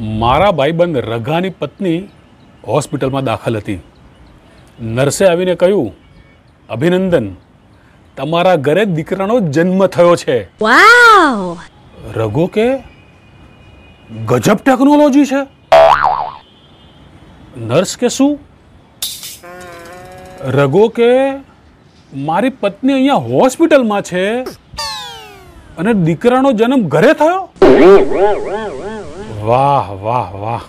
મારા ભાઈબંધ રઘાની પત્ની હોસ્પિટલમાં દાખલ હતી. નર્સે આવીને કહ્યું અભિનંદન તમારા ઘરે દીકરાનો જન્મ થયો છે. રઘુ કે ગજબ ટેકનોલોજી છે. નર્સ કે શું? રઘુ કે મારી પત્ની અહીંયા હોસ્પિટલમાં છે અને દીકરાનો જન્મ ઘરે થયો? वाह वाह वाह।